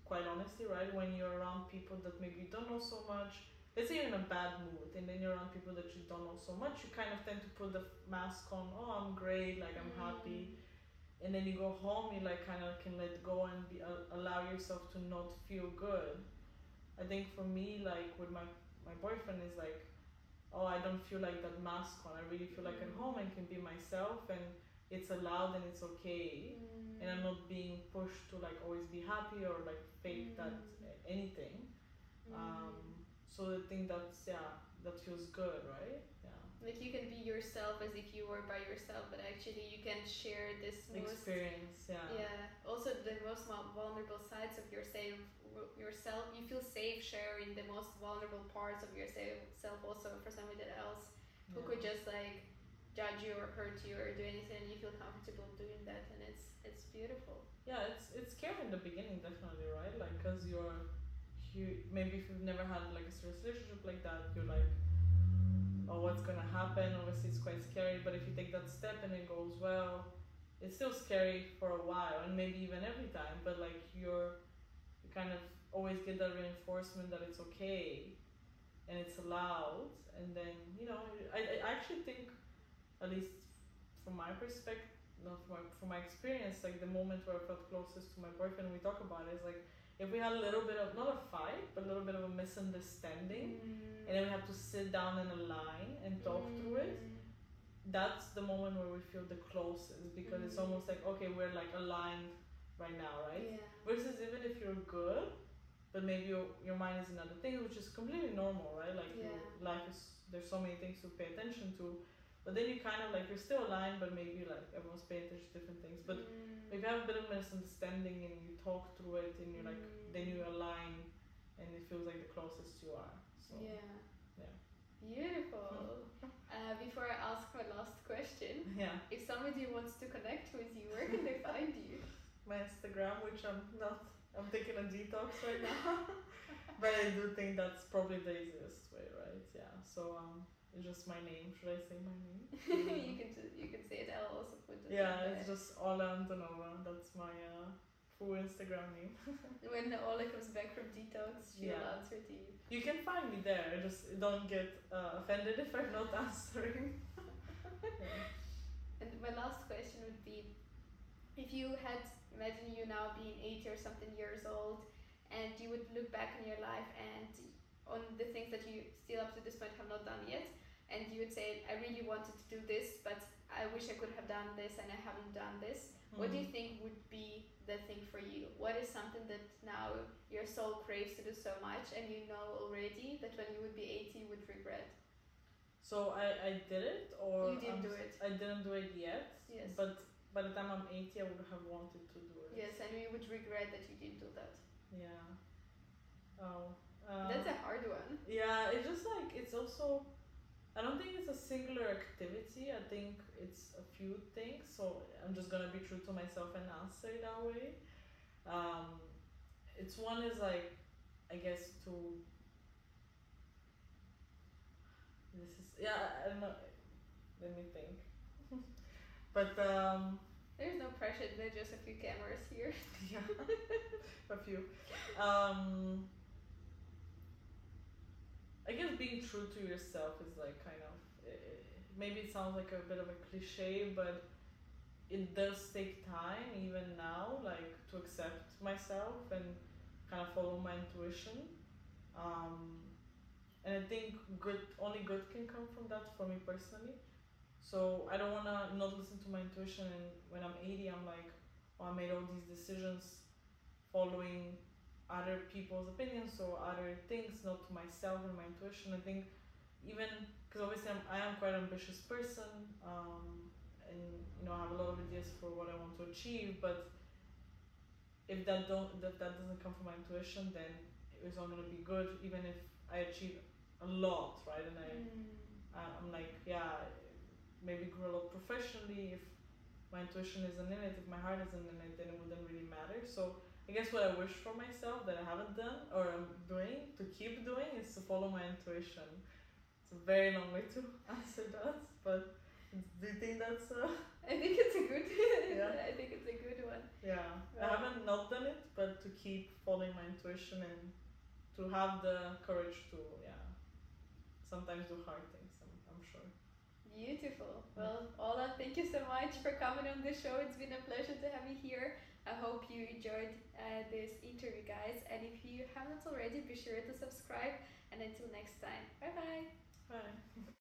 quite honestly, right, when you're around people that maybe you don't know so much, let's say you're in a bad mood and then you're around people that you don't know so much, you kind of tend to put the mask on, oh, I'm great, like I'm happy. And then you go home, you like kind of can let go and be, uh, allow yourself to not feel good. I think for me, like with my, my boyfriend, is like, oh, I don't feel like that mask on. I really feel like at home and can be myself and it's allowed and it's okay Mm. and I'm not being pushed to like always be happy or like fake that Mm. anything. Mm. Um, so I think that's yeah, that feels good, right? Yeah. like you can be yourself as if you were by yourself, but actually you can share this most Experience, yeah. Yeah. Also, the most vulnerable sides of yourself. Yourself, you feel safe sharing the most vulnerable parts of yourself. Also, for somebody else who Yeah. could just like judge you or hurt you or do anything, and you feel comfortable doing that, and it's it's beautiful. Yeah, it's it's scary in the beginning, definitely, right? Like, cause you're, you maybe if you've never had like a serious relationship like that, you're like, oh, what's gonna happen? Obviously, it's quite scary. But if you take that step and it goes well, it's still scary for a while, and maybe even every time. But like, you're, you kind of always get that reinforcement that it's okay, and it's allowed. And then you know, I I actually think, at least from my perspective not from my, from my experience, like the moment where I felt closest to my boyfriend, we talk about it, is like if we had a little bit of not a fight, but a little bit of a misunderstanding, and then we have to sit down in a line and talk through it. That's the moment where we feel the closest because it's Mm. almost like okay, we're like aligned right now, right? Yeah. Versus even if you're good, but maybe your, your mind is in other things, which is completely normal, right? Like your Yeah. life is there's so many things to pay attention to, but then you kind of like you're still aligned, but maybe like everyone's paying attention to different things. But Mm. if you have a bit of misunderstanding and you talk through it and you're like Mm. then you align and it feels like the closest you are. So yeah. yeah. Beautiful. uh, before I ask my last question, yeah. if somebody wants to connect with you, where can they find you? My Instagram, which I'm not I'm taking a detox right now. but I do think that's probably the easiest way, right? Yeah. So um it's just my name. Should I say my name? you can just, you can say it. I'll also put it. Yeah, it's just Olya Andonova. That's my uh, full Instagram name. when Olya comes back from detox, she'll Yeah. answer to you. You can find me there. Just don't get uh, offended if I'm not answering. And my last question would be, if you had imagine you now being 80 or something years old, and you would look back on your life and on the things that you still up to this point have not done yet, and you would say, I really wanted to do this, but I wish I could have done this and I haven't done this. What do you Mhm. think would be the thing for you? What is something that now your soul craves to do so much, and you know already that when you would be 80, you would regret? So I, I did it or You didn't I'm do it. I didn't do it yet. Yes. But by the time I'm 80, I would have wanted to do it. Yes, and you would regret that you didn't do that. Yeah. Oh. Um, That's a hard one. Yeah, it's just like it's also. I don't think it's a singular activity. I think it's a few things. So I'm just gonna be true to myself and answer it that way. Um, it's one is like, I guess to. This is yeah. I don't know. Let me think. but um. There's no pressure, there's just a few cameras here. Yeah, a few. Um, I guess being true to yourself is like kind of eh, maybe it sounds like a bit of a cliche, but it does take time even now, like to accept myself and kind of follow my intuition. Um, and I think good, only good can come from that for me personally. So I don't wanna not listen to my intuition, and when I'm 80, I'm like, oh, I made all these decisions following other people's opinions or other things, not to myself and my intuition. I think even because obviously I'm, I am quite an ambitious person, um, and you know I have a lot of ideas for what I want to achieve. But if that don't if that doesn't come from my intuition, then it's not gonna be good. Even if I achieve a lot, right? And I I- I'm like, yeah, maybe grow a lot professionally. If my intuition isn't in it, if my heart isn't in it, then it wouldn't really matter. So I guess what I wish for myself that I haven't done or I'm doing to keep doing is to follow my intuition. It's a very long way to answer that, but do you think that's uh, I think it's a good. Yeah. I think it's a good one. yeah? I haven't not done it, but to keep following my intuition and to have the courage to yeah sometimes do hard things. I'm, I'm sure. Beautiful. Well, Olya, thank you so much for coming on the show. It's been a pleasure to have you here. I hope you enjoyed uh, this interview, guys. And if you haven't already, be sure to subscribe. And until next time, bye bye. Bye.